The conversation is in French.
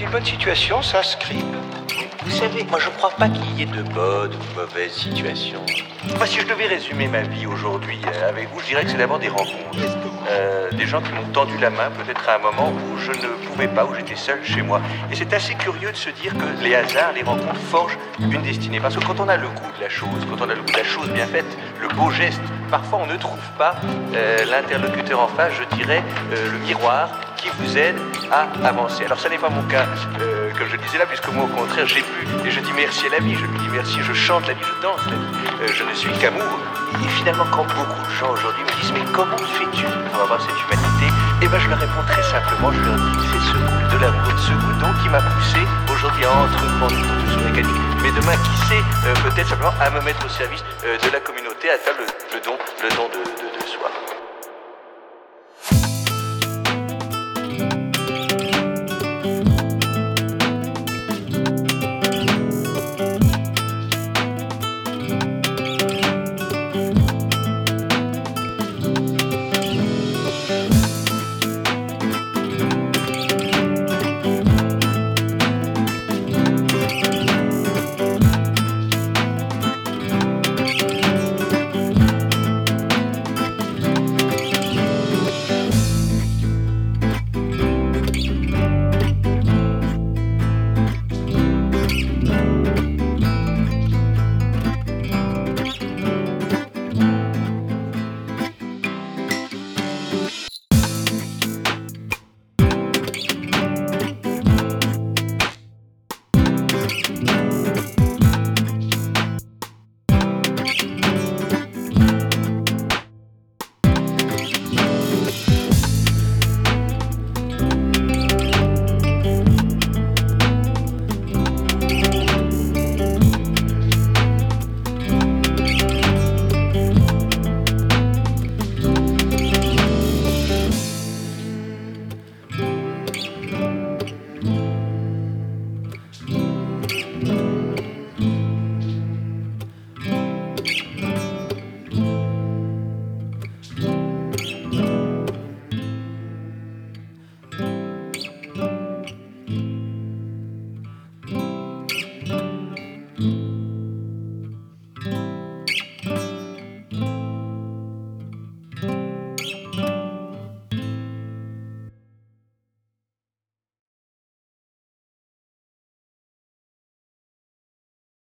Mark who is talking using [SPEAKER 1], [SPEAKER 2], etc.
[SPEAKER 1] C'est une bonne situation, ça.
[SPEAKER 2] Vous savez, moi je crois pas qu'il y ait de bonnes ou mauvaises situations. Moi, si je devais résumer ma vie aujourd'hui euh, avec vous, je dirais que c'est d'abord des rencontres. Euh, des gens qui m'ont tendu la main, peut-être à un moment où je ne pouvais pas, où j'étais seul chez moi. Et c'est assez curieux de se dire que les hasards, les rencontres forgent une destinée. Parce que quand on a le goût de la chose, quand on a le goût de la chose bien faite, le beau geste, parfois on ne trouve pas euh, l'interlocuteur en face, je dirais, le miroir qui vous aide à avancer. Alors ça n'est pas mon cas, euh, comme je le disais là, puisque moi au contraire j'ai pu, et je dis merci à la vie, je lui dis merci, je chante la vie, je danse la vie, Euh, je ne suis qu'amour. Et finalement quand beaucoup de gens aujourd'hui me disent mais comment fais-tu pour avoir cette humanité? Eh bien je leur réponds très simplement, je leur dis c'est ce goût de l'amour, ce goût qui m'a poussé aujourd'hui à entreprendre une construction mécanique, mais demain qui sait euh, peut-être simplement à me mettre au service de la communauté, à faire le, don, le don de soi.